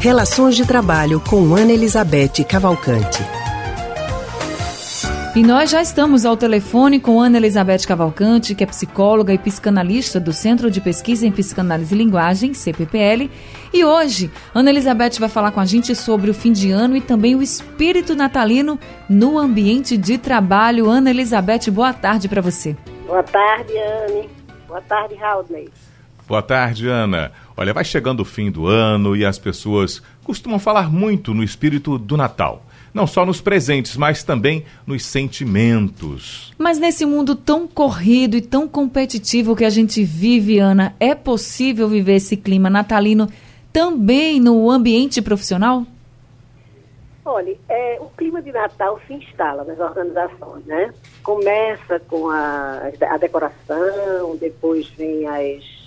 Relações de Trabalho com Ana Elizabeth Cavalcante. E nós já estamos ao telefone com Ana Elizabeth Cavalcante, que é psicóloga e psicanalista do Centro de Pesquisa em Psicanálise e Linguagem, CPPL. E hoje, Ana Elizabeth vai falar com a gente sobre o fim de ano e também o espírito natalino no ambiente de trabalho. Ana Elizabeth, boa tarde para você. Boa tarde, Anne. Boa tarde, Raudney. Boa tarde, Ana. Olha, vai chegando o fim do ano e as pessoas costumam falar muito no espírito do Natal não só nos presentes, mas também nos sentimentos. Mas nesse mundo tão corrido e tão competitivo que a gente vive, Ana, é possível viver esse clima natalino também no ambiente profissional? Olha, é, o clima de Natal se instala nas organizações, né? Começa com a, a decoração, depois vem as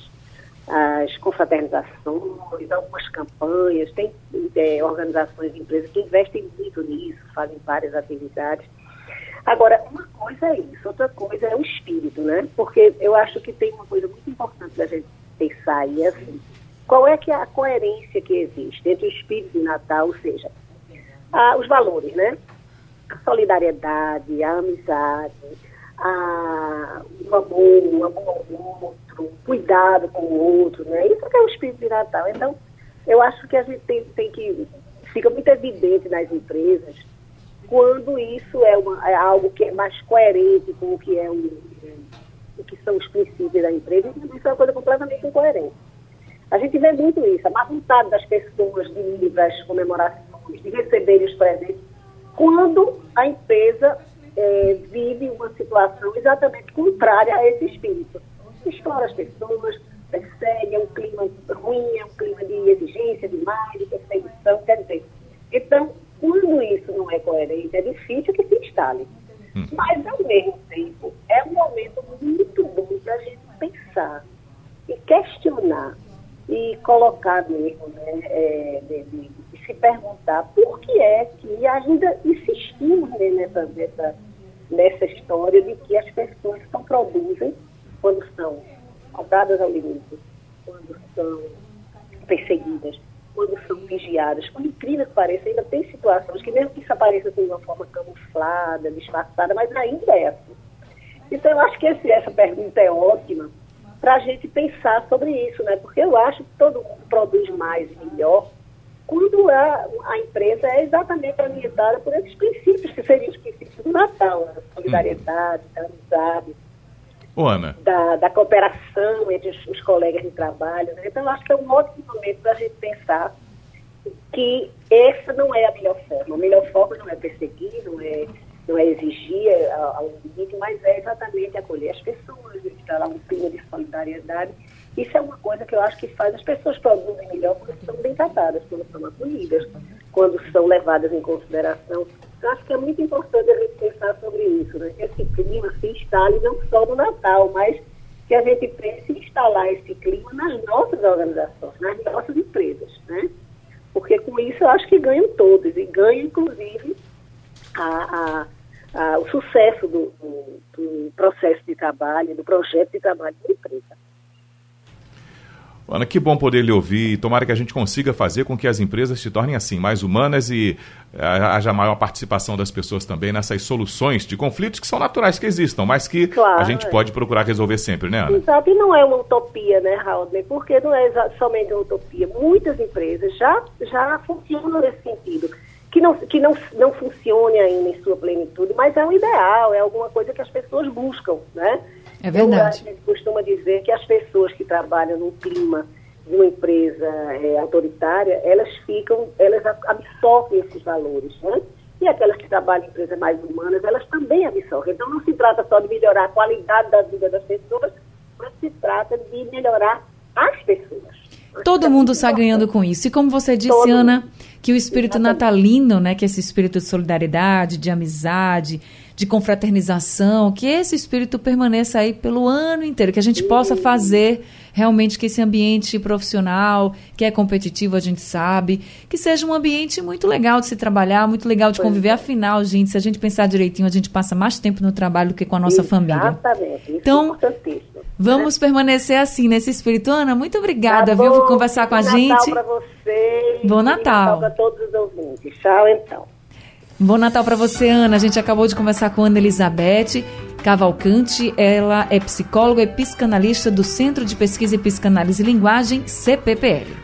as confraternizações, algumas campanhas, tem é, organizações empresas que investem muito nisso, fazem várias atividades. Agora, uma coisa é isso, outra coisa é o espírito, né? Porque eu acho que tem uma coisa muito importante da gente pensar e é assim, qual é que é a coerência que existe entre o espírito de Natal, ou seja, a, os valores, né? A solidariedade, a amizade, a, o amor, o amor ao outro, cuidado com o outro, né? Isso que é o espírito de Natal. Então, eu acho que a gente tem, tem que. Fica muito evidente nas empresas quando isso é, uma, é algo que é mais coerente com o que é o, o que são os princípios da empresa, isso é uma coisa completamente incoerente. A gente vê muito isso, a má vontade das pessoas de ir para as comemorações, de receberem os presentes, quando a empresa é, vive uma situação exatamente contrária a esse espírito. Explora as pessoas, persegue, é um clima ruim, é um clima de exigência demais, de perseguição, quer dizer. Então, quando isso não é coerente, é difícil que se instale. Hum. Mas, ao mesmo tempo, é um momento muito bom para a gente pensar e questionar e colocar mesmo, né, é, de, de, de, se perguntar por que é que ainda insistimos né, nessa, nessa, nessa história de que as pessoas só produzem quando são compradas ao limite, quando são perseguidas, quando são vigiadas. Por incrível que pareça, ainda tem situações que mesmo que isso apareça de uma forma camuflada, disfarçada, mas ainda é assim. Então, eu acho que esse, essa pergunta é ótima para a gente pensar sobre isso, né? Porque eu acho que todo mundo produz mais e melhor quando a, a empresa é exatamente orientada por esses princípios, que seriam os princípios do Natal, né? da solidariedade, da amizade, Ô, Ana. Da, da cooperação entre os, os, colegas de trabalho. Né? Então, acho que é um ótimo momento para a gente pensar que essa não é a melhor forma. A melhor forma não é perseguir, não é não é exigir ao limite, mas é exatamente acolher as pessoas, instalar um clima de solidariedade. Isso é uma coisa que eu acho que faz as pessoas produzem melhor quando são bem tratadas, quando são acolhidas, quando são levadas em consideração. Eu acho que é muito importante a gente pensar sobre isso, né? Esse clima se instale não só no Natal, mas que a gente pense em instalar esse clima nas nossas organizações, nas nossas empresas, né? Porque com isso eu acho que ganham todos, e ganham inclusive a, a, a, o sucesso do, do, do, processo de trabalho, do projeto de trabalho da empresa. Ana, que bom poder lhe ouvir. Tomara que a gente consiga fazer com que as empresas se tornem assim mais humanas e eh, haja maior participação das pessoas também nessas soluções de conflitos que são naturais que existam, mas que claro, a gente pode procurar resolver sempre, né, Ana? Exato, e não é uma utopia, né, Raul? Porque não é somente uma utopia. Muitas empresas já, já funcionam nesse sentido que não, que não, não funcione ainda em sua plenitude, mas é um ideal, é alguma coisa que as pessoas buscam, né? É verdade. a gente costuma dizer que as pessoas que trabalham num clima de uma empresa é, autoritária, elas ficam, elas absorvem esses valores, né? E aquelas que trabalham em empresas mais humanas, elas também absorvem. Então não se trata só de melhorar a qualidade da vida das pessoas, mas se trata de melhorar as pessoas. Todo mundo está ganhando com isso. E como você disse, Todo Ana, que o espírito Exatamente. natalino, né, que é esse espírito de solidariedade, de amizade, de confraternização, que esse espírito permaneça aí pelo ano inteiro, que a gente possa fazer realmente que esse ambiente profissional, que é competitivo, a gente sabe, que seja um ambiente muito legal de se trabalhar, muito legal de conviver. É. Afinal, gente, se a gente pensar direitinho, a gente passa mais tempo no trabalho do que com a nossa Exatamente. família. Exatamente. Então, é vamos né? permanecer assim, nesse espírito. Ana, muito obrigada, tá viu, por conversar com a Natal gente. Natal para vocês. Bom Natal. Natal para todos os ouvintes. Tchau, então. Bom Natal para você, Ana. A gente acabou de conversar com Ana Elizabeth Cavalcante. Ela é psicóloga e psicanalista do Centro de Pesquisa e Psicanálise e Linguagem, CPPL.